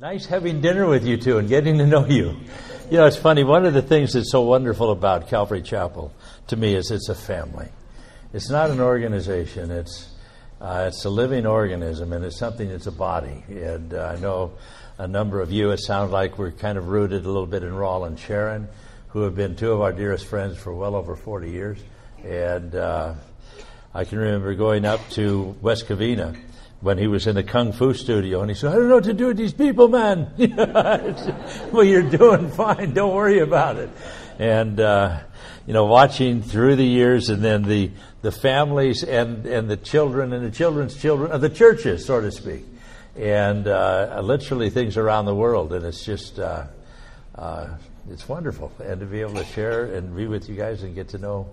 Nice having dinner with you two and getting to know you. You know, it's funny. One of the things that's so wonderful about Calvary Chapel to me is it's a family. It's not an organization. It's uh, it's a living organism, and it's something that's a body. And uh, I know a number of you. It sounds like we're kind of rooted a little bit in Raul and Sharon, who have been two of our dearest friends for well over 40 years. And uh, I can remember going up to West Covina when he was in the kung fu studio, and he said, "I don't know what to do with these people, man." well, you're doing fine. Don't worry about it. And uh, you know, watching through the years, and then the the families and and the children and the children's children of the churches, so to speak, and uh, literally things around the world, and it's just. Uh, uh, it's wonderful, and to be able to share and be with you guys and get to know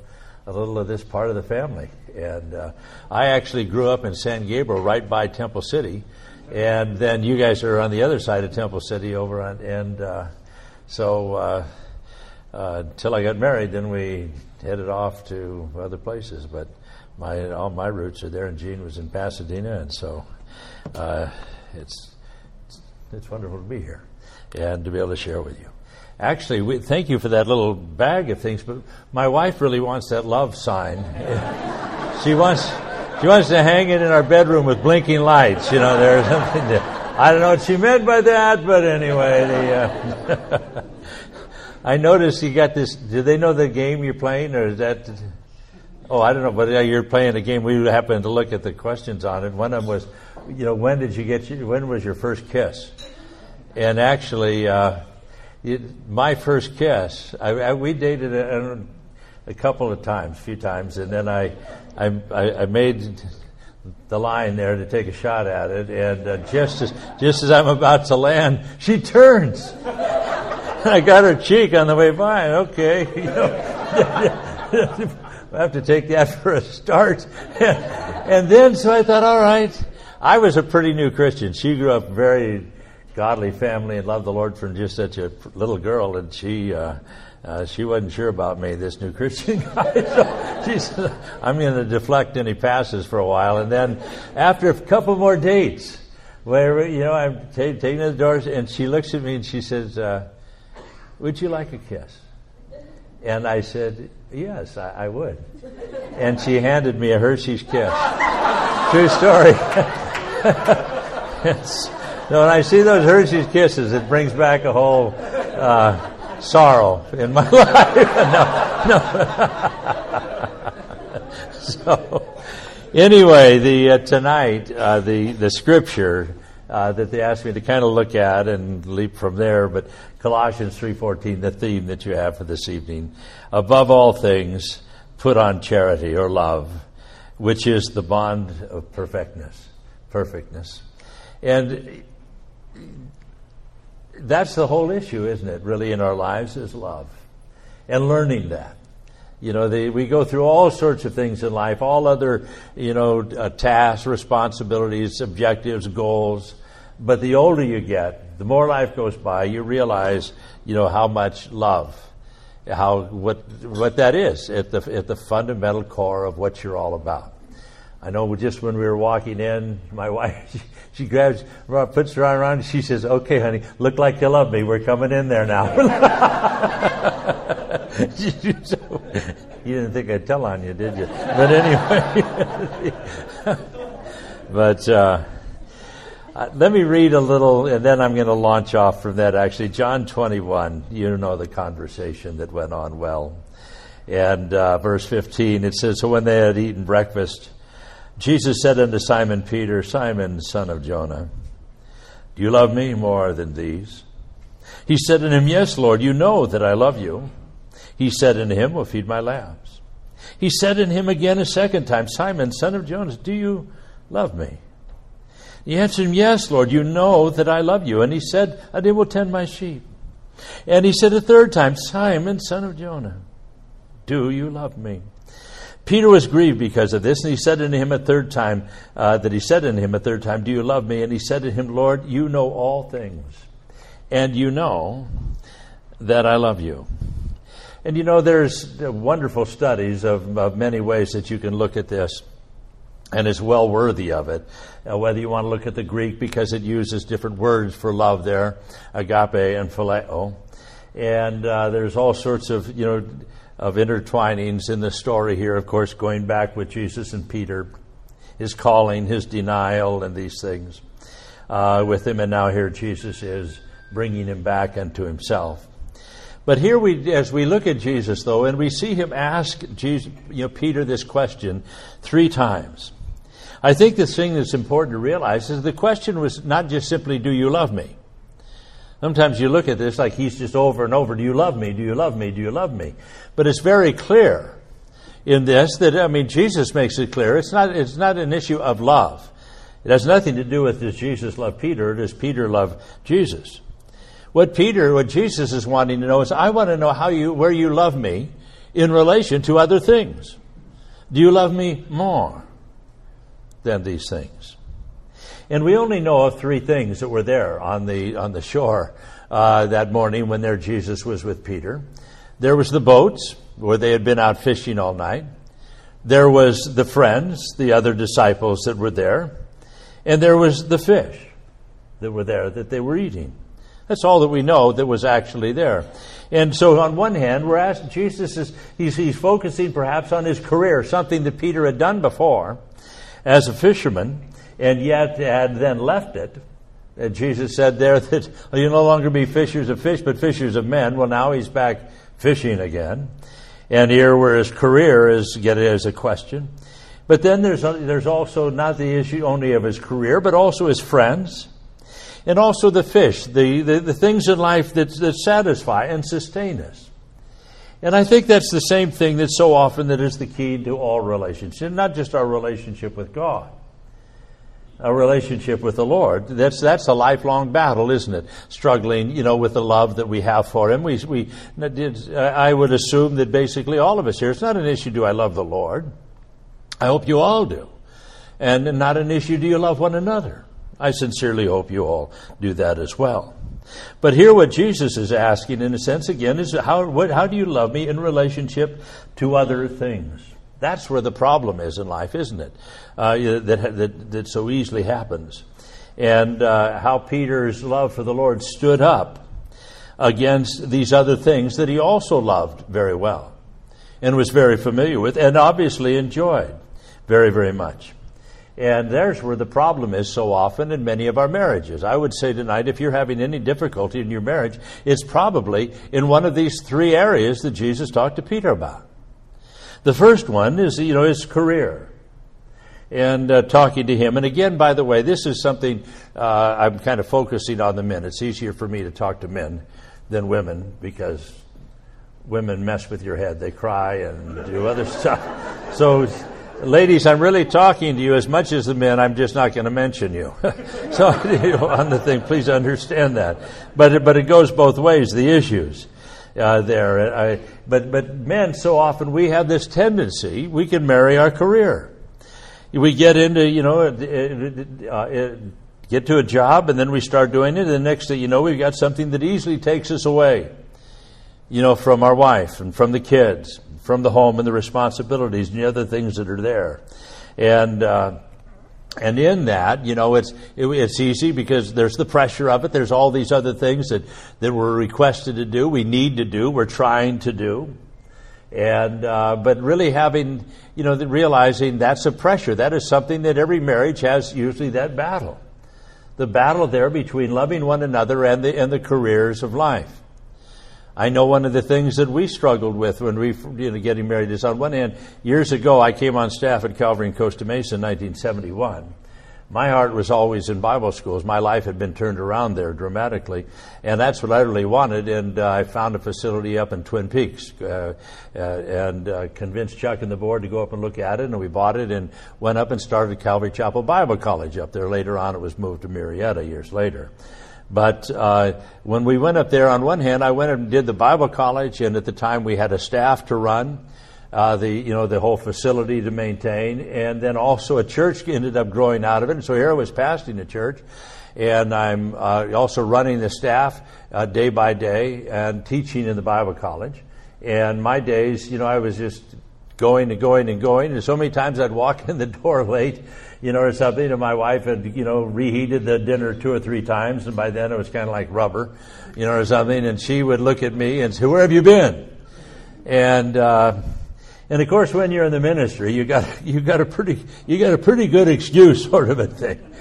a little of this part of the family. And uh, I actually grew up in San Gabriel, right by Temple City, and then you guys are on the other side of Temple City, over on, and uh, so uh, uh until I got married, then we headed off to other places. But my all my roots are there, and Jean was in Pasadena, and so uh, it's it's wonderful to be here and to be able to share with you. Actually, we, thank you for that little bag of things, but my wife really wants that love sign. she wants she wants to hang it in our bedroom with blinking lights. You know, there's something to, I don't know what she meant by that, but anyway, the, uh, I noticed you got this. Do they know the game you're playing, or is that? Oh, I don't know, but you're playing a game. We happened to look at the questions on it. One of them was, you know, when did you get? You, when was your first kiss? And actually. Uh, it, my first kiss, I, I, we dated a, a, couple of times, a few times, and then I, I, I made the line there to take a shot at it, and uh, just as just as I'm about to land, she turns. I got her cheek on the way by. Okay, I have to take that for a start. and then, so I thought, all right. I was a pretty new Christian. She grew up very godly family and loved the Lord from just such a little girl, and she uh, uh, she wasn't sure about me, this new Christian guy. so she said, "I'm going to deflect any passes for a while," and then after a couple more dates, where you know I'm t- taking the doors, and she looks at me and she says, uh, "Would you like a kiss?" And I said, "Yes, I, I would." And she handed me a Hershey's kiss. True story. No, when I see those Hershey's Kisses, it brings back a whole uh, sorrow in my life. no, no. so, anyway, the uh, tonight uh, the the scripture uh, that they asked me to kind of look at and leap from there, but Colossians three fourteen, the theme that you have for this evening, above all things, put on charity or love, which is the bond of perfectness, perfectness. And that's the whole issue, isn't it? Really, in our lives is love and learning that. You know, the, we go through all sorts of things in life, all other, you know, uh, tasks, responsibilities, objectives, goals. But the older you get, the more life goes by, you realize, you know, how much love, how what what that is at the at the fundamental core of what you're all about. I know just when we were walking in, my wife, she, grabs, puts her arm around, and she says, okay, honey, look like you love me. We're coming in there now. you didn't think I'd tell on you, did you? But anyway. but, uh, uh, let me read a little, and then I'm going to launch off from that. Actually, John 21, you know the conversation that went on well. And uh, verse 15, it says, So when they had eaten breakfast, Jesus said unto Simon Peter, Simon, son of Jonah, do you love me more than these? He said unto him, Yes, Lord, you know that I love you. He said unto him, Well, feed my lambs. He said unto him again a second time, Simon, son of Jonas, do you love me? He answered him, Yes, Lord, you know that I love you. And he said, I will tend my sheep. And he said a third time, Simon, son of Jonah, do you love me? Peter was grieved because of this, and he said unto him a third time, uh, that he said unto him a third time, Do you love me? And he said to him, Lord, you know all things, and you know that I love you. And you know, there's wonderful studies of, of many ways that you can look at this. and is well worthy of it. Uh, whether you want to look at the Greek because it uses different words for love there, agape and phileo. And uh, there's all sorts of, you know, of intertwinings in the story here, of course, going back with Jesus and Peter, his calling, his denial, and these things uh, with him. And now here Jesus is bringing him back unto himself. But here we, as we look at Jesus, though, and we see him ask Jesus, you know, Peter this question three times. I think the thing that's important to realize is the question was not just simply, "Do you love me?" Sometimes you look at this like he's just over and over, "Do you love me? Do you love me? Do you love me?" But it's very clear in this that I mean Jesus makes it clear it's not it's not an issue of love. It has nothing to do with does Jesus love Peter, or does Peter love Jesus? What Peter, what Jesus is wanting to know is I want to know how you where you love me in relation to other things. Do you love me more? than these things. And we only know of three things that were there on the, on the shore uh, that morning when there Jesus was with Peter. There was the boats where they had been out fishing all night. There was the friends, the other disciples that were there. And there was the fish that were there that they were eating. That's all that we know that was actually there. And so on one hand, we're asking, Jesus is, he's, he's focusing perhaps on his career, something that Peter had done before as a fisherman, and yet had then left it. And Jesus said there that oh, well, you no longer be fishers of fish, but fishers of men. Well, now he's back fishing again. And here, where his career is get as a question. But then there's, there's also not the issue only of his career, but also his friends, and also the fish, the, the, the things in life that, that satisfy and sustain us. And I think that's the same thing that so often that is the key to all relationships, not just our relationship with God. Our relationship with the Lord. That's, that's a lifelong battle, isn't it? Struggling, you know, with the love that we have for Him. We, we, I would assume that basically all of us here, it's not an issue, do I love the Lord? I hope you all do. And not an issue, do you love one another? I sincerely hope you all do that as well. But here, what Jesus is asking, in a sense, again, is how, what, how do you love me in relationship to other things? That's where the problem is in life, isn't it? Uh, that, that, that so easily happens. And uh, how Peter's love for the Lord stood up against these other things that he also loved very well and was very familiar with and obviously enjoyed very, very much. And there's where the problem is so often in many of our marriages. I would say tonight, if you're having any difficulty in your marriage, it's probably in one of these three areas that Jesus talked to Peter about. The first one is, you know, his career. And uh, talking to him. And again, by the way, this is something uh, I'm kind of focusing on the men. It's easier for me to talk to men than women because women mess with your head. They cry and do other stuff. So ladies, I'm really talking to you as much as the men. I'm just not going to mention you. so you know, on the thing, please understand that. But but it goes both ways. The issues uh, there. I, but but men, so often we have this tendency. We can marry our career. We get into you know. Uh, uh, get to a job and then we start doing it and the next thing you know we've got something that easily takes us away you know from our wife and from the kids from the home and the responsibilities and the other things that are there. And, uh, and in that, you know, it's, it, it's easy because there's the pressure of it. There's all these other things that, that we're requested to do, we need to do, we're trying to do. And, uh, but really having, you know, realizing that's a pressure. That is something that every marriage has usually that battle. The battle there between loving one another and the, and the careers of life. I know one of the things that we struggled with when we you know, getting married is on one hand, years ago I came on staff at Calvary in Costa Mesa in 1971. My heart was always in Bible schools. My life had been turned around there dramatically, and that's what I really wanted. And uh, I found a facility up in Twin Peaks, uh, uh, and uh, convinced Chuck and the board to go up and look at it. And we bought it and went up and started Calvary Chapel Bible College up there. Later on, it was moved to Murrieta years later. But uh, when we went up there, on one hand, I went and did the Bible college, and at the time we had a staff to run, uh, the you know the whole facility to maintain, and then also a church ended up growing out of it. And so here I was pastoring a church, and I'm uh, also running the staff uh, day by day and teaching in the Bible college. And my days, you know, I was just going and going and going. And so many times I'd walk in the door late, you know, or something, and my wife had, you know, reheated the dinner two or three times, and by then it was kind of like rubber, you know, or something, and she would look at me and say, where have you been? And, uh, and of course, when you're in the ministry, you got you got a pretty you got a pretty good excuse, sort of a thing.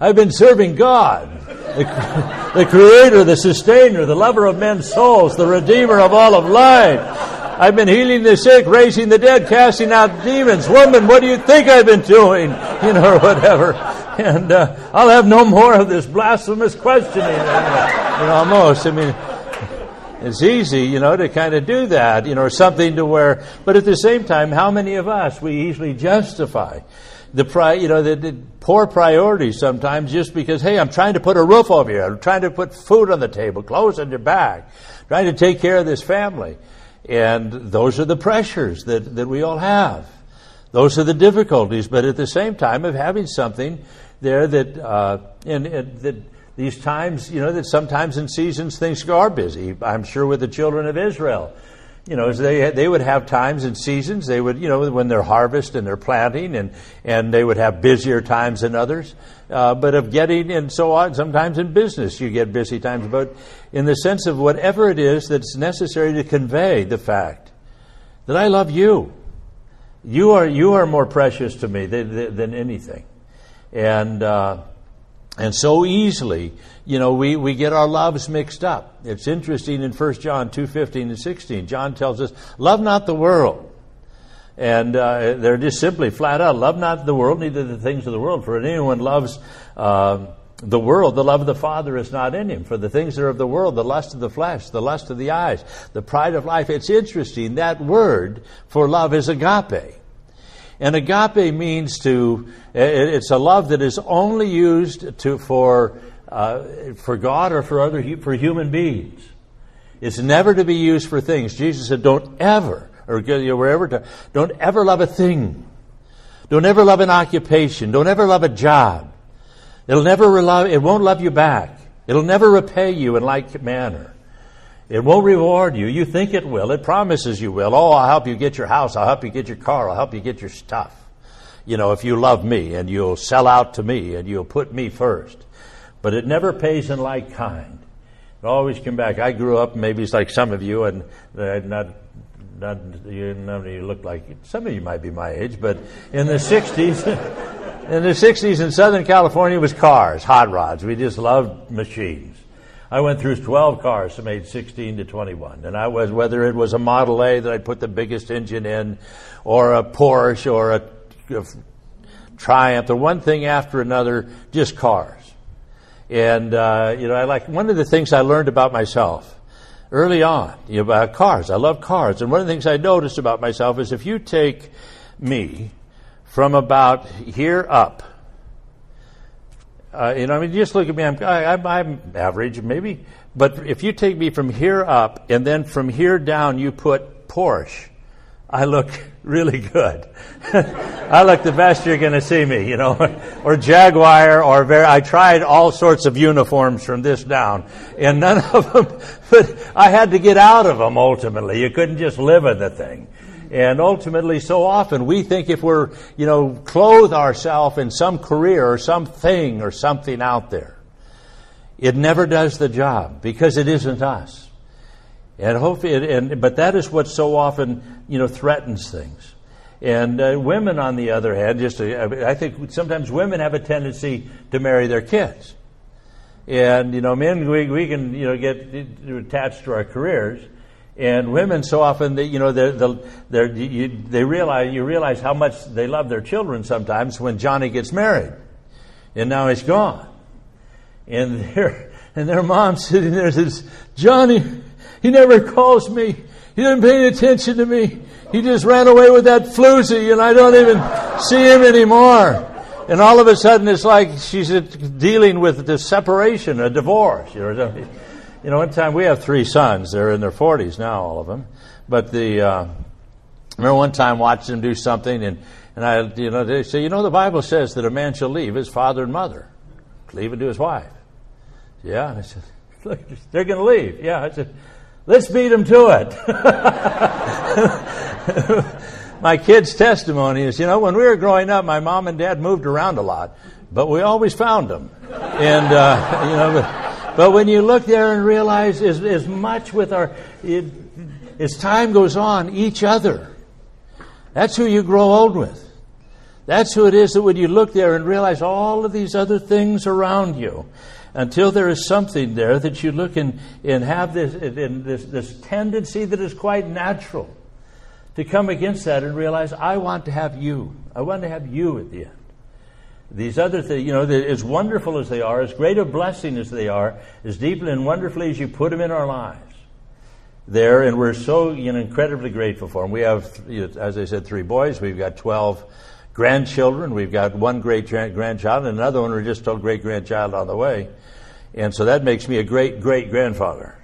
I've been serving God, the, the Creator, the Sustainer, the Lover of men's souls, the Redeemer of all of life. I've been healing the sick, raising the dead, casting out demons. Woman, what do you think I've been doing? You know, or whatever. And uh, I'll have no more of this blasphemous questioning. You know, almost. I mean, it's easy, you know, to kind of do that, you know, or something to where, but at the same time, how many of us we easily justify the pri- you know, the, the poor priorities sometimes just because, hey, I'm trying to put a roof over you. I'm trying to put food on the table, clothes on your back, trying to take care of this family. And those are the pressures that, that we all have. Those are the difficulties, but at the same time of having something there that, uh, and, that these times, you know, that sometimes in seasons things are busy. I'm sure with the children of Israel you know, they they would have times and seasons. They would, you know, when they're harvest and they're planting, and and they would have busier times than others. Uh, but of getting and so on, sometimes in business you get busy times. But in the sense of whatever it is that's necessary to convey the fact that I love you, you are you are more precious to me than, than anything, and. Uh, and so easily, you know, we, we get our loves mixed up. It's interesting in 1 John 2 15 and 16. John tells us, Love not the world. And uh, they're just simply flat out, love not the world, neither the things of the world. For anyone loves uh, the world, the love of the Father is not in him. For the things that are of the world, the lust of the flesh, the lust of the eyes, the pride of life. It's interesting. That word for love is agape. And agape means to, it's a love that is only used to, for, uh, for God or for other, for human beings. It's never to be used for things. Jesus said, don't ever, or wherever, to, don't ever love a thing. Don't ever love an occupation. Don't ever love a job. It'll never love, it won't love you back. It'll never repay you in like manner. It won't reward you. You think it will. It promises you will. Oh, I'll help you get your house. I'll help you get your car. I'll help you get your stuff. You know, if you love me and you'll sell out to me and you'll put me first. But it never pays in like kind. It always come back. I grew up, maybe it's like some of you, and uh, not, not, you, none of you look like, some of you might be my age, but in the 60s, in the 60s in Southern California it was cars, hot rods. We just loved machines. I went through 12 cars from age 16 to 21. And I was, whether it was a Model A that I'd put the biggest engine in, or a Porsche, or a, a Triumph, or one thing after another, just cars. And, uh, you know, I like, one of the things I learned about myself early on, you know, about cars. I love cars. And one of the things I noticed about myself is if you take me from about here up, uh, you know, I mean, just look at me. I'm, I, am i I'm average, maybe. But if you take me from here up and then from here down, you put Porsche, I look really good. I look the best you're going to see me, you know, or Jaguar, or very, I tried all sorts of uniforms from this down, and none of them, but I had to get out of them ultimately. You couldn't just live in the thing. And ultimately, so often we think if we're, you know, clothe ourselves in some career or something or something out there, it never does the job because it isn't us. And hopefully, it, and, but that is what so often, you know, threatens things. And uh, women, on the other hand, just to, I think sometimes women have a tendency to marry their kids. And you know, men we, we can you know get attached to our careers, and women, so often, they, you know, they're, they're, you, they realize, you realize how much they love their children sometimes when Johnny gets married. And now he's gone. And their, and their mom sitting there says, Johnny, he never calls me. He doesn't pay any attention to me. He just ran away with that floozy and I don't even see him anymore. And all of a sudden it's like she's dealing with the separation, a divorce. You know, you know, one time we have three sons. They're in their 40s now, all of them. But the, uh, remember one time watching them do something, and, and I, you know, they say, you know, the Bible says that a man shall leave his father and mother, leave it to his wife. Yeah, and I said, look, they're going to leave. Yeah, I said, let's beat them to it. my kids' testimony is, you know, when we were growing up, my mom and dad moved around a lot, but we always found them. And, uh, you know, but, when you look there and realize as, as much with our, it, as time goes on, each other. That's who you grow old with. That's who it is that when you look there and realize all of these other things around you, until there is something there that you look and, and have this, and this, this tendency that is quite natural to come against that and realize, I want to have you. I want to have you at the end. These other things, you know, as wonderful as they are, as great a blessing as they are, as deeply and wonderfully as you put them in our lives, there, and we're so you know, incredibly grateful for them. We have, as I said, three boys. We've got 12 grandchildren. We've got one great grandchild and another one we're just told great grandchild on the way. And so that makes me a great great grandfather.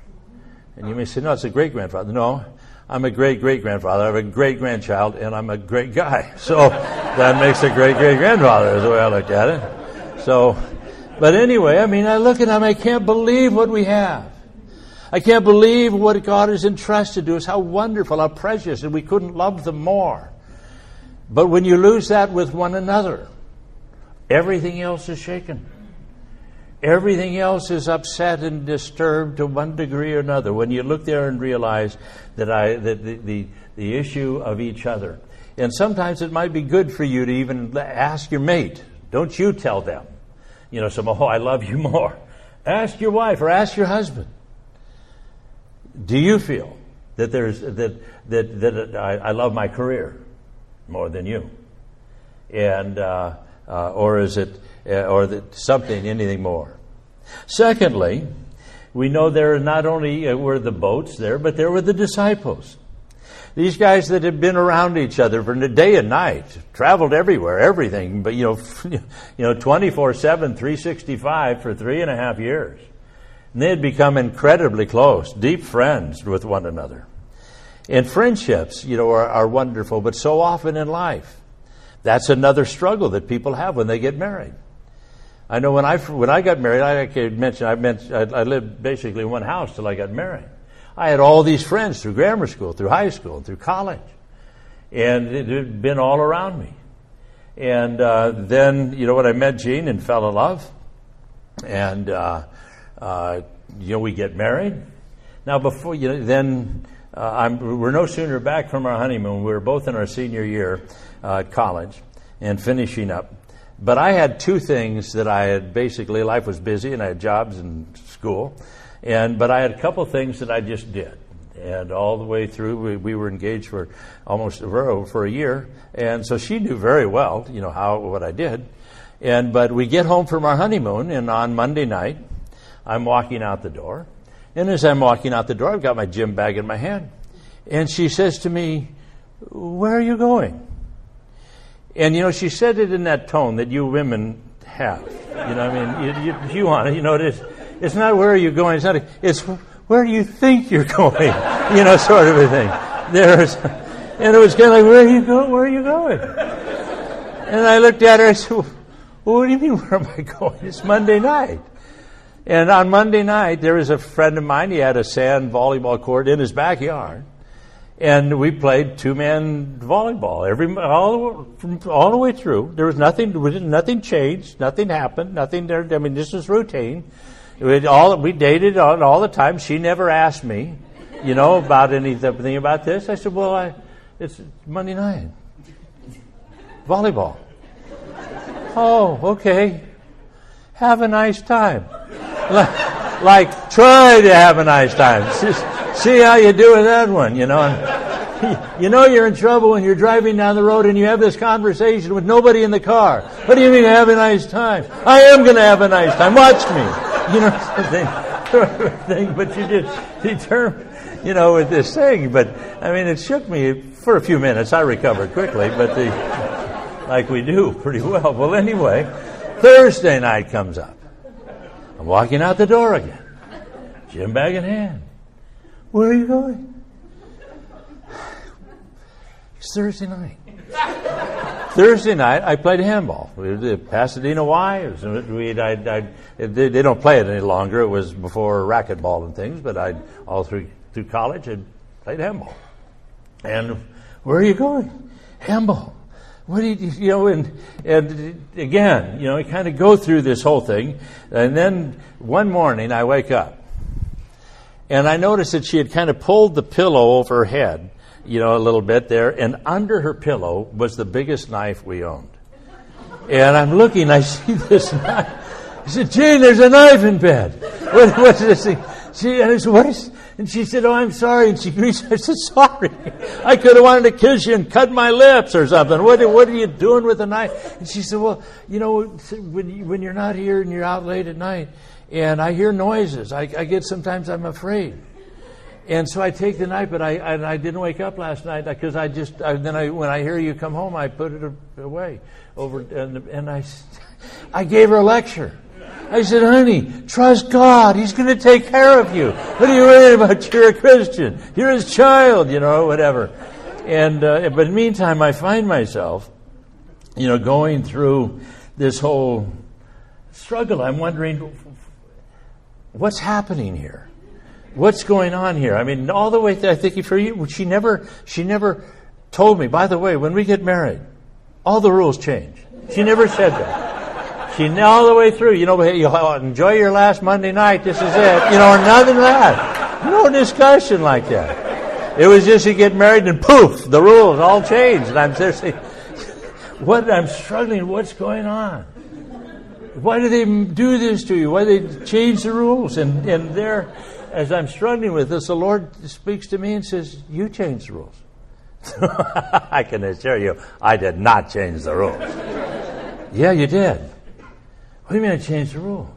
And you may say, no, it's a great grandfather. No, I'm a great great grandfather. I have a great grandchild, and I'm a great guy. So that makes a great great grandfather, is the way I look at it. So, but anyway, I mean, I look at them, I can't believe what we have. I can't believe what God has entrusted to us, how wonderful, how precious, and we couldn't love them more. But when you lose that with one another, everything else is shaken. Everything else is upset and disturbed to one degree or another. When you look there and realize that I that the, the, the issue of each other. And sometimes it might be good for you to even ask your mate. Don't you tell them. You know, some, oh, I love you more. Ask your wife or ask your husband. Do you feel that there's that that that I, I love my career more than you, and uh, uh, or is it or that something anything more? Secondly, we know there not only uh, were the boats there, but there were the disciples. These guys that had been around each other for day and night, traveled everywhere, everything, but you know, you know, 24 7, 365 for three and a half years. And they had become incredibly close, deep friends with one another. And friendships, you know, are, are wonderful, but so often in life, that's another struggle that people have when they get married. I know when I when I got married, I could mention I I, lived basically in one house till I got married. I had all these friends through grammar school, through high school, through college, and it had been all around me. And uh, then you know when I met Jean and fell in love, and uh, uh, you know, we get married. Now, before you know, then uh, we're no sooner back from our honeymoon. We were both in our senior year uh, at college and finishing up. But I had two things that I had basically, life was busy and I had jobs and school. And, but I had a couple things that I just did. And all the way through, we, we were engaged for almost for, for a year. And so she knew very well, you know, how, what I did. And, but we get home from our honeymoon and on Monday night, I'm walking out the door. And as I'm walking out the door, I've got my gym bag in my hand. And she says to me, Where are you going? And, you know, she said it in that tone that you women have. You know, I mean, you, you, you want it. You know, it is. It's not where are you going. It's not. A, it's where do you think you're going. You know, sort of a thing. There's, and it was kind of like, where are you going? Where are you going? And I looked at her. I said, well, what do you mean? Where am I going? It's Monday night. And on Monday night, there was a friend of mine. He had a sand volleyball court in his backyard. And we played two man volleyball every all, from, all the way through. There was nothing, nothing changed, nothing happened, nothing there. I mean, this was routine. We all we dated all, all the time. She never asked me, you know, about anything about this. I said, "Well, I, it's Monday night, volleyball." oh, okay. Have a nice time like, like, try to have a nice time. See how you do with that one, you know. And you know you're in trouble when you're driving down the road and you have this conversation with nobody in the car. What do you mean have a nice time? I am going to have a nice time. Watch me. You know something. thing, but you just determine, you know, with this thing. But I mean, it shook me for a few minutes. I recovered quickly, but the like we do pretty well. Well, anyway, Thursday night comes up. I'm walking out the door again, gym bag in hand. Where are you going? It's Thursday night. Thursday night, I played handball. Pasadena Y. We, I, I, they, they don't play it any longer. It was before racquetball and things, but I all through through college had played handball. And where are you going? Handball. what do you, you know, and, and again, you know, we kind of go through this whole thing. And then one morning I wake up and I noticed that she had kind of pulled the pillow over her head, you know, a little bit there. And under her pillow was the biggest knife we owned. And I'm looking, I see this knife. I said, Jane, there's a knife in bed. What, what's this thing? She, I said, what is, and she said, Oh, I'm sorry. And she reached, I said, Sorry. I could have wanted to kiss you and cut my lips or something. What, what are you doing with a knife? And she said, Well, you know, when, you, when you're not here and you're out late at night and I hear noises, I, I get sometimes I'm afraid. And so I take the knife, but I, I, I didn't wake up last night because I just, I, then I, when I hear you come home, I put it away over, and, and I, I gave her a lecture. I said, honey, trust God. He's going to take care of you. What are you worried about? You're a Christian. You're his child, you know, whatever. And, uh, but in the meantime, I find myself, you know, going through this whole struggle. I'm wondering, what's happening here? What's going on here? I mean, all the way, through, I think for you, she never, she never told me, by the way, when we get married, all the rules change. She never said that. She all the way through. You know, you oh, enjoy your last Monday night. This is it. You know, nothing that. No discussion like that. It was just you get married and poof, the rules all changed. And I'm seriously, what I'm struggling. What's going on? Why do they do this to you? Why they change the rules? And and there, as I'm struggling with this, the Lord speaks to me and says, "You change the rules." I can assure you, I did not change the rules. yeah, you did. What do you mean I changed the rules?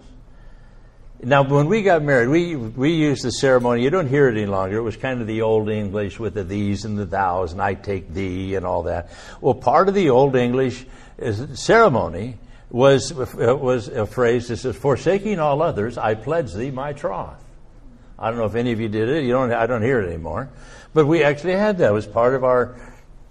Now, when we got married, we, we used the ceremony. You don't hear it any longer. It was kind of the old English with the these and the thous, and I take thee and all that. Well, part of the old English ceremony was, uh, was a phrase that says, Forsaking all others, I pledge thee my troth. I don't know if any of you did it. You don't, I don't hear it anymore. But we actually had that. It was part of our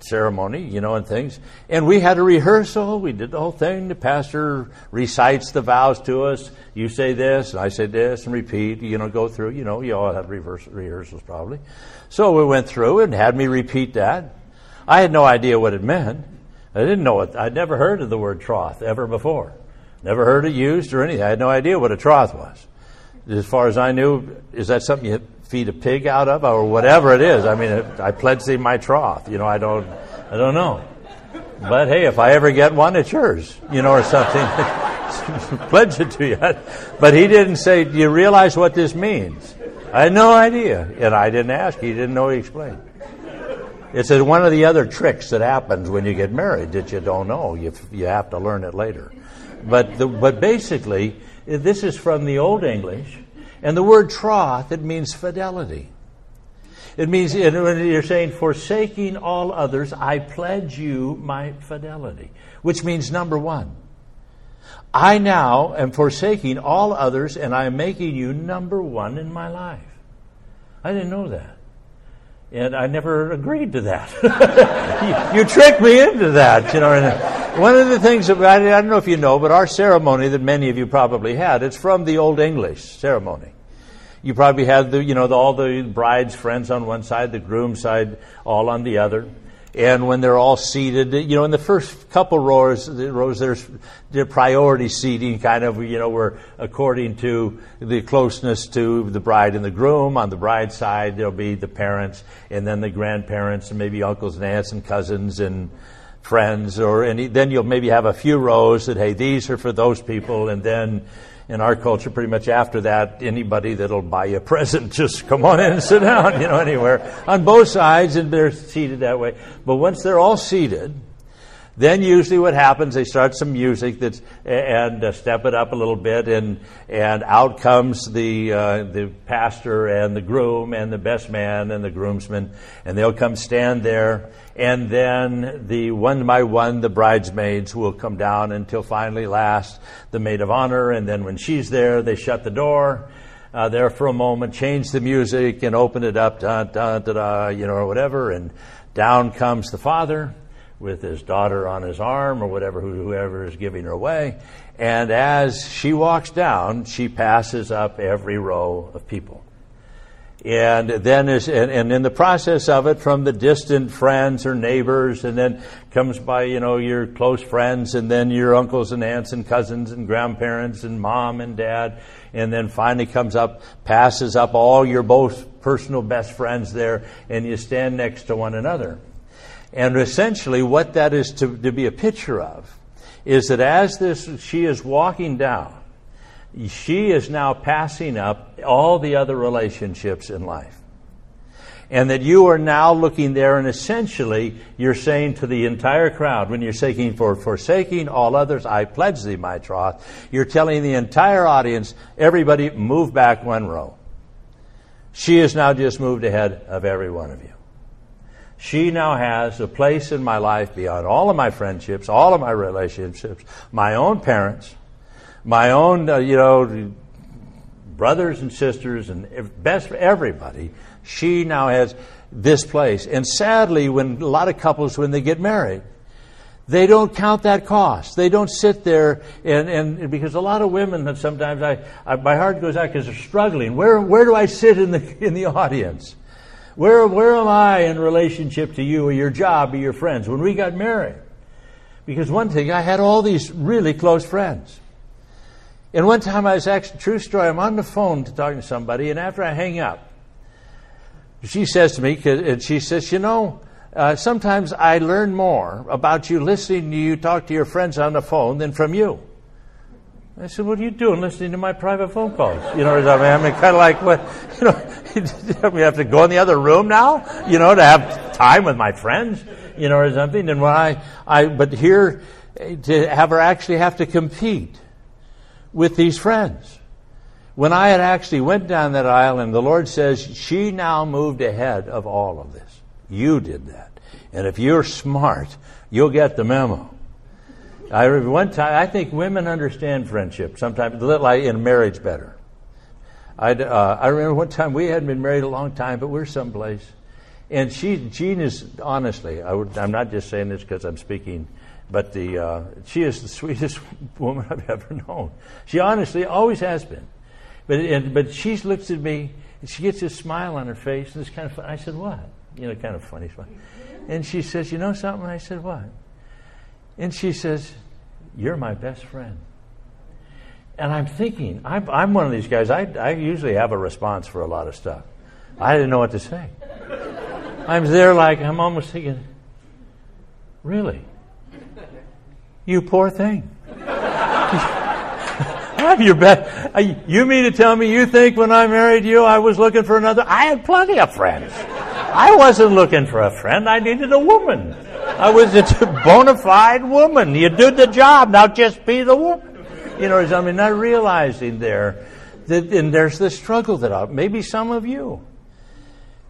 ceremony, you know, and things. And we had a rehearsal. We did the whole thing. The pastor recites the vows to us. You say this, and I say this, and repeat. You know, go through. You know, you all have rehearsals probably. So we went through and had me repeat that. I had no idea what it meant. I didn't know it. I'd never heard of the word troth ever before. Never heard it used or anything. I had no idea what a troth was. As far as I knew, is that something you feed a pig out of or whatever it is. I mean, I pledge thee my troth. You know, I don't, I don't know. But hey, if I ever get one, it's yours, you know, or something. pledge it to you. But he didn't say, do you realize what this means? I had no idea. And I didn't ask. He didn't know he explained. It's one of the other tricks that happens when you get married that you don't know. You, you have to learn it later. But, the, but basically, this is from the Old English and the word troth, it means fidelity. It means when you're saying, forsaking all others, I pledge you my fidelity. Which means number one, I now am forsaking all others and I am making you number one in my life. I didn't know that. And I never agreed to that. you, you, tricked me into that, you know. One of the things that, I, I don't know if you know, but our ceremony that many of you probably had, it's from the Old English ceremony. You probably had the, you know, the, all the bride's friends on one side, the groom's side, all on the other. And when they're all seated, you know, in the first couple rows, rows there's the priority seating kind of, you know, where according to the closeness to the bride and the groom. On the bride's side, there'll be the parents and then the grandparents and maybe uncles and aunts and cousins and friends or any, then you'll maybe have a few rows that, hey, these are for those people and then in our culture, pretty much after that, anybody that'll buy you a present, just come on in and sit down, you know, anywhere. On both sides, and they're seated that way. But once they're all seated, then usually what happens, they start some music that's, and uh, step it up a little bit, and, and out comes the, uh, the pastor and the groom and the best man and the groomsman, and they'll come stand there, and then the one by one, the bridesmaids will come down until finally last the maid of honor, and then when she's there, they shut the door, uh, there for a moment, change the music, and open it up, da, da, da, da, you know, or whatever, and down comes the father, with his daughter on his arm or whatever, whoever is giving her away. And as she walks down, she passes up every row of people. And then is, and, and in the process of it, from the distant friends or neighbors, and then comes by, you know, your close friends, and then your uncles and aunts and cousins and grandparents and mom and dad, and then finally comes up, passes up all your both personal best friends there, and you stand next to one another. And essentially, what that is to, to be a picture of is that as this she is walking down, she is now passing up all the other relationships in life. And that you are now looking there and essentially you're saying to the entire crowd, when you're saying for forsaking all others, I pledge thee my troth, you're telling the entire audience, everybody move back one row. She has now just moved ahead of every one of you. She now has a place in my life beyond all of my friendships, all of my relationships, my own parents, my own, uh, you know, brothers and sisters, and best for everybody. She now has this place. And sadly, when a lot of couples, when they get married, they don't count that cost. They don't sit there and, and because a lot of women that sometimes I, I, my heart goes out because they're struggling. Where where do I sit in the in the audience? Where where am I in relationship to you or your job or your friends when we got married? Because one thing I had all these really close friends. And one time I was actually, true story, I'm on the phone talking to somebody, and after I hang up, she says to me, and she says, You know, uh, sometimes I learn more about you listening to you talk to your friends on the phone than from you. I said, "What are you doing listening to my private phone calls?" You know, I mean, kind of like what, you know, we have to go in the other room now, you know, to have time with my friends, you know, or something. And when I, I, but here, to have her actually have to compete with these friends. When I had actually went down that aisle and the Lord says, she now moved ahead of all of this. You did that. And if you're smart, you'll get the memo. I remember one time, I think women understand friendship sometimes, like in marriage better. I, uh, I remember one time we hadn't been married a long time, but we are someplace, and she, Jean is honestly, I would, I'm not just saying this because I'm speaking but the, uh, she is the sweetest woman I've ever known. She honestly always has been. But, and, but she looks at me, and she gets this smile on her face, and it's kind of fun. I said, What? You know, kind of funny smile. And she says, You know something? I said, What? And she says, You're my best friend. And I'm thinking, I'm, I'm one of these guys, I, I usually have a response for a lot of stuff. I didn't know what to say. I'm there like, I'm almost thinking, Really? You poor thing. I'm your best. You mean to tell me you think when I married you I was looking for another? I had plenty of friends. I wasn't looking for a friend. I needed a woman. I was a bona fide woman. You did the job. Now just be the woman. You know, I mean, not realizing there that, and there's this struggle that I, maybe some of you,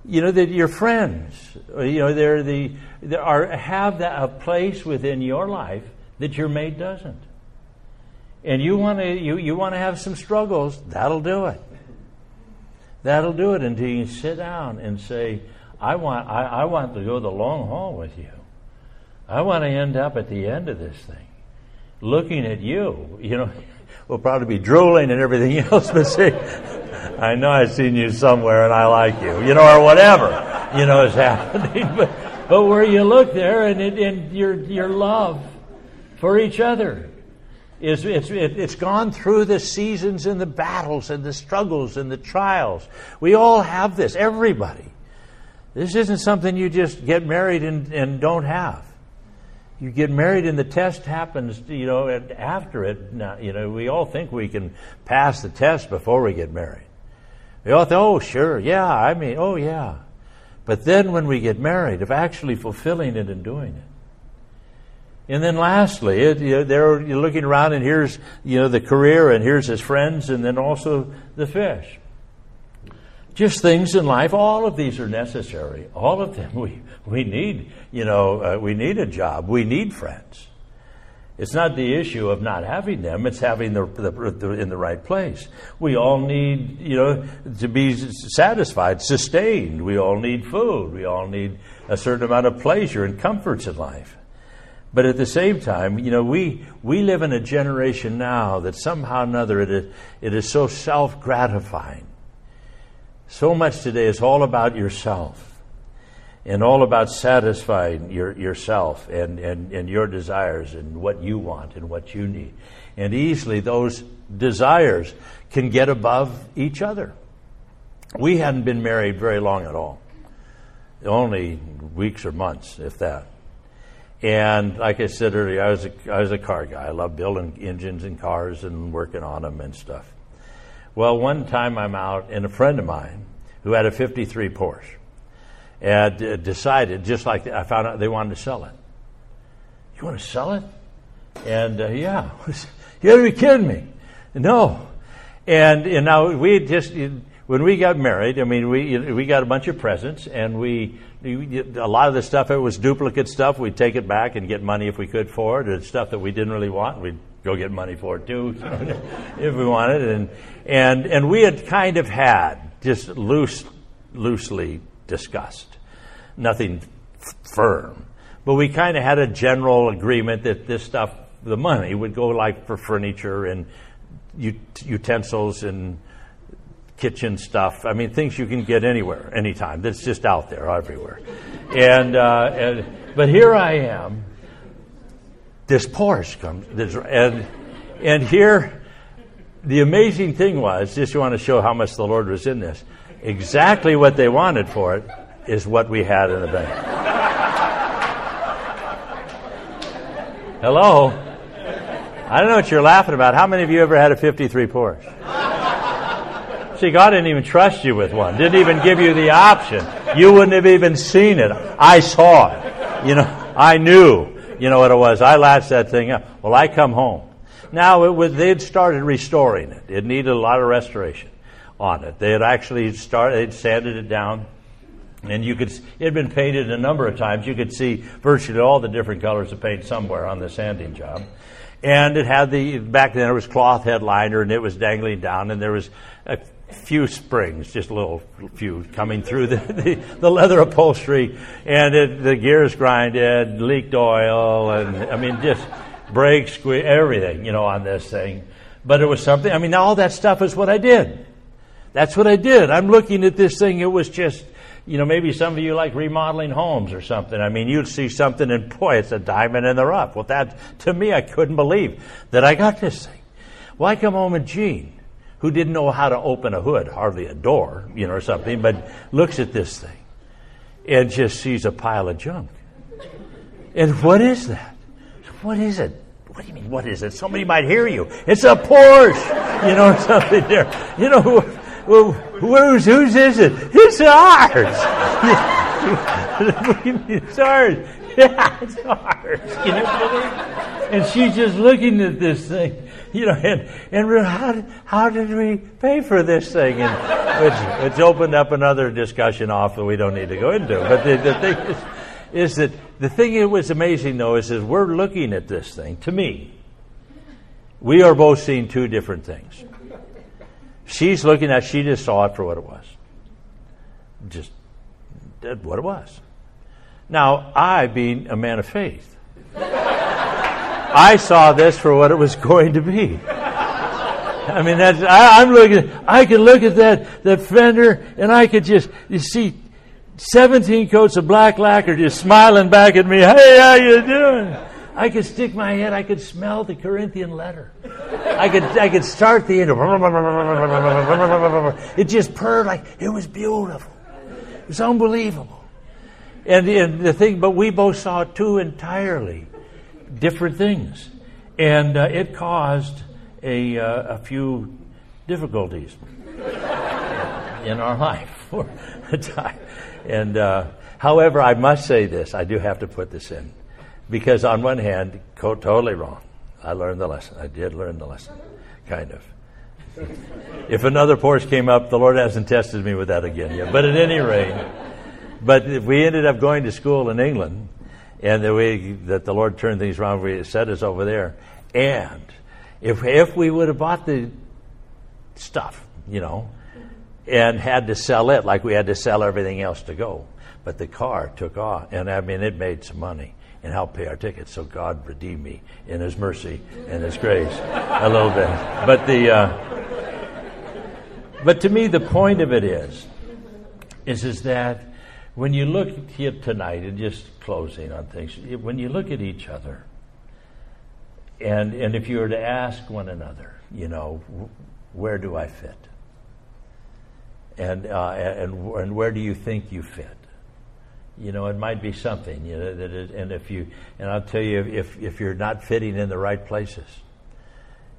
you know, that your friends, you know, they're the, they are, have that, a place within your life that your mate doesn't. And you want to you, you want to have some struggles, that'll do it. That'll do it until you sit down and say, I want I, I want to go the long haul with you. I want to end up at the end of this thing. Looking at you, you know, we'll probably be drooling and everything else, but say, I know I've seen you somewhere and I like you, you know, or whatever, you know, is happening. But, but where you look there and, it, and your, your love for each other. It's, it's, it's gone through the seasons and the battles and the struggles and the trials. We all have this, everybody. This isn't something you just get married and, and don't have. You get married and the test happens, you know, after it. Now, you know, we all think we can pass the test before we get married. We all think, oh, sure, yeah, I mean, oh, yeah. But then when we get married, of actually fulfilling it and doing it, and then lastly, it, you know, there you're looking around and here's you know the career and here's his friends and then also the fish. Just things in life. All of these are necessary. All of them. We we need you know uh, we need a job. We need friends. It's not the issue of not having them. It's having the, the, the in the right place. We all need you know to be satisfied, sustained. We all need food. We all need a certain amount of pleasure and comforts in life. But at the same time, you know, we, we live in a generation now that somehow or another it is, it is so self gratifying. So much today is all about yourself and all about satisfying your, yourself and, and, and your desires and what you want and what you need. And easily those desires can get above each other. We hadn't been married very long at all, only weeks or months, if that. And like I said earlier, I was a, I was a car guy. I love building engines and cars and working on them and stuff. Well, one time I'm out, and a friend of mine who had a 53 Porsche had uh, decided, just like I found out they wanted to sell it. You want to sell it? And uh, yeah, you gotta be kidding me. No. And, and now we just, when we got married, I mean, we, we got a bunch of presents and we, a lot of the stuff, it was duplicate stuff. We'd take it back and get money if we could for it. And stuff that we didn't really want, we'd go get money for it too, if we wanted. And, and, and we had kind of had just loose, loosely discussed, nothing f- firm. But we kind of had a general agreement that this stuff, the money, would go like for furniture and utensils and kitchen stuff. I mean, things you can get anywhere, anytime. That's just out there, everywhere. And, uh, and but here I am. This Porsche comes, this, and and here, the amazing thing was, just want to show how much the Lord was in this. Exactly what they wanted for it is what we had in the bank. Hello? I don't know what you're laughing about. How many of you ever had a 53 Porsche? See, God didn't even trust you with one. Didn't even give you the option. You wouldn't have even seen it. I saw it. You know, I knew, you know what it was. I latched that thing up. Well, I come home. Now, it was, they'd started restoring it. It needed a lot of restoration on it. They had actually started, they'd sanded it down. And you could, it had been painted a number of times. You could see virtually all the different colors of paint somewhere on the sanding job. And it had the, back then it was cloth headliner and it was dangling down and there was a few springs, just a little few coming through the, the, the leather upholstery, and it, the gears grinded, leaked oil, and I mean, just brakes, everything, you know, on this thing. But it was something, I mean, all that stuff is what I did. That's what I did. I'm looking at this thing, it was just, you know, maybe some of you like remodeling homes or something. I mean, you'd see something and boy, it's a diamond in the rough. Well, that, to me, I couldn't believe that I got this thing. Well, I come home and Jean, who didn't know how to open a hood, hardly a door, you know, or something, but looks at this thing and just sees a pile of junk. And what is that? What is it? What do you mean, what is it? Somebody might hear you. It's a Porsche, you know, something there. You know, well, whose, whose is it? It's ours. it's ours. Yeah, it's ours. You know, and she's just looking at this thing you know, and, and how, how did we pay for this thing? And opened up another discussion off that we don't need to go into. But the, the thing is, is that the thing that was amazing though is that we're looking at this thing, to me, we are both seeing two different things. She's looking at, she just saw it for what it was. Just uh, what it was. Now, I, being a man of faith, I saw this for what it was going to be. I mean, that's, I, am looking, I could look at that, that fender and I could just, you see, 17 coats of black lacquer just smiling back at me. Hey, how you doing? I could stick my head, I could smell the Corinthian leather. I could, I could start the end. It just purred like, it was beautiful. It was unbelievable. And, and the thing, but we both saw two entirely different things. And uh, it caused a, uh, a few difficulties in our life for a time. And uh, however, I must say this, I do have to put this in. Because on one hand, totally wrong. I learned the lesson. I did learn the lesson, kind of. if another Porsche came up, the Lord hasn't tested me with that again yet. But at any rate, but we ended up going to school in England, and the way that the Lord turned things around, we set us over there. And if if we would have bought the stuff, you know, and had to sell it like we had to sell everything else to go, but the car took off, and I mean it made some money and help pay our tickets. So God redeemed me in His mercy and His grace a little bit. But the uh, but to me, the point of it is is, is that when you look here tonight, and just closing on things, when you look at each other, and, and if you were to ask one another, you know, where do I fit? And, uh, and, and where do you think you fit? You know, it might be something, you know, that it, and if you, and I'll tell you, if, if you're not fitting in the right places,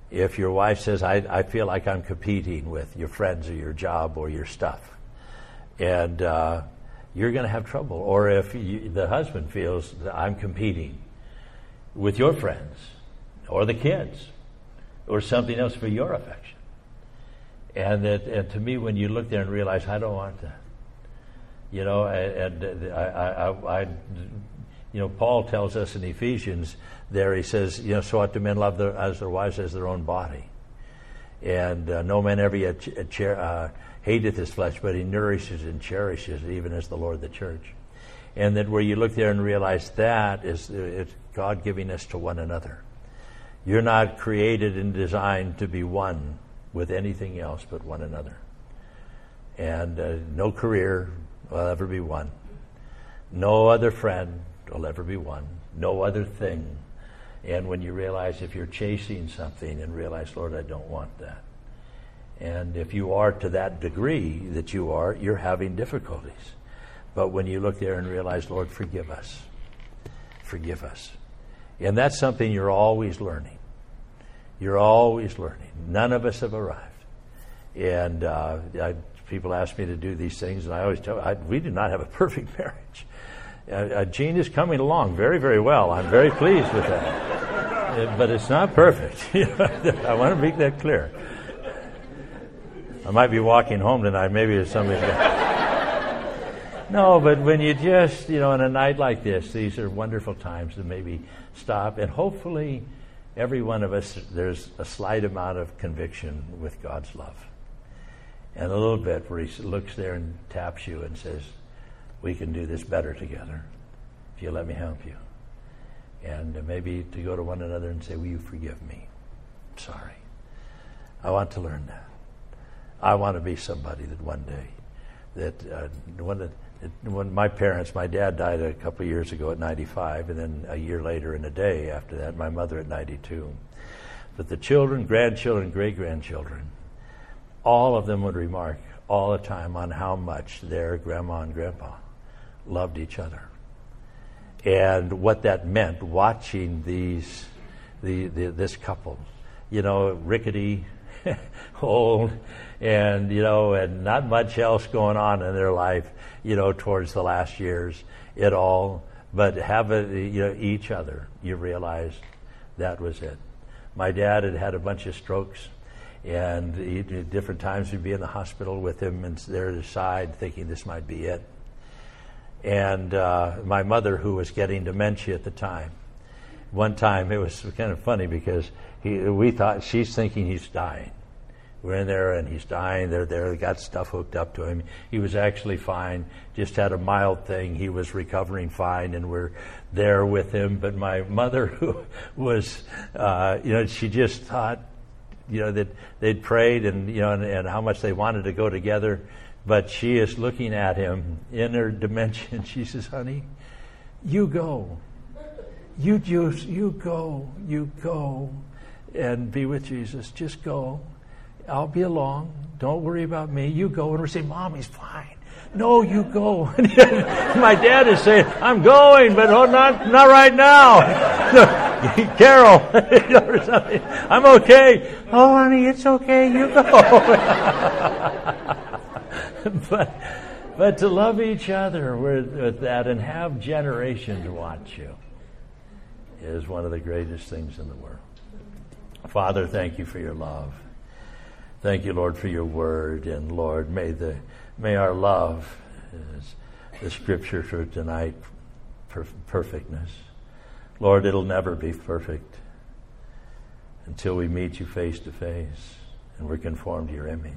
if your wife says, I, I feel like I'm competing with your friends or your job or your stuff, and uh, you're going to have trouble. Or if you, the husband feels that I'm competing with your friends or the kids or something else for your affection. And that, and to me, when you look there and realize, I don't want that. You know, and, I, I, I, you know, Paul tells us in Ephesians there, he says, you know, so ought to men love their, as their wives as their own body. And uh, no man ever yet ch- uh, hateth his flesh, but he nourishes and cherishes it, even as the Lord the church. And that where you look there and realize that is it's God giving us to one another. You're not created and designed to be one with anything else but one another. And uh, no career will ever be one. No other friend will ever be one. No other thing. And when you realize if you're chasing something and realize, Lord, I don't want that. And if you are to that degree that you are, you're having difficulties. But when you look there and realize, Lord, forgive us. Forgive us. And that's something you're always learning. You're always learning. None of us have arrived. And uh, I, people ask me to do these things, and I always tell them, we do not have a perfect marriage. Uh, Jean is coming along very, very well. I'm very pleased with that. Uh, but it's not perfect. I want to make that clear. I might be walking home tonight. Maybe there's somebody's no, but when you just, you know, on a night like this, these are wonderful times to maybe stop and hopefully every one of us, there's a slight amount of conviction with God's love. And a little bit where He looks there and taps you and says, We can do this better together if you let me help you. And maybe to go to one another and say, Will you forgive me? I'm sorry. I want to learn that. I want to be somebody that one day, that uh, one, when my parents, my dad died a couple of years ago at 95, and then a year later in a day after that, my mother at 92. But the children, grandchildren, great grandchildren, all of them would remark all the time on how much their grandma and grandpa loved each other. And what that meant watching these, the, the this couple, you know, rickety, old, and, you know, and not much else going on in their life you know, towards the last years, at all, but have it, you know, each other. You realize that was it. My dad had had a bunch of strokes, and at different times we'd be in the hospital with him and there at his side, thinking this might be it. And uh, my mother, who was getting dementia at the time, one time it was kind of funny because he, we thought she's thinking he's dying we're in there and he's dying. They're there. They got stuff hooked up to him. He was actually fine. Just had a mild thing. He was recovering fine, and we're there with him. But my mother, who was, uh, you know, she just thought, you know, that they'd prayed and you know, and, and how much they wanted to go together. But she is looking at him in her dimension. She says, "Honey, you go. You just, you go. You go." and be with Jesus. Just go. I'll be along. Don't worry about me. You go. And we say, Mom, he's fine. No, you go. My dad is saying, I'm going, but oh, not, not right now. Carol, I'm okay. Oh, honey, it's okay. You go. but, but to love each other with, with that and have generations watch you is one of the greatest things in the world. Father, thank you for your love. Thank you, Lord, for your word. And Lord, may the may our love, as the scripture for tonight, per- perfectness. Lord, it'll never be perfect until we meet you face to face and we're conformed to your image.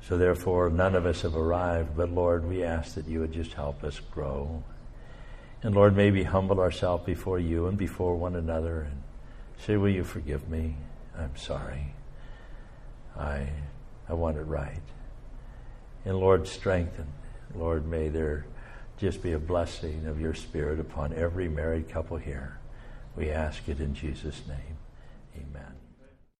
So therefore, none of us have arrived, but Lord, we ask that you would just help us grow. And Lord, maybe humble ourselves before you and before one another and say, Will you forgive me? I'm sorry. I, I want it right. And Lord, strengthen. Lord, may there just be a blessing of your Spirit upon every married couple here. We ask it in Jesus' name.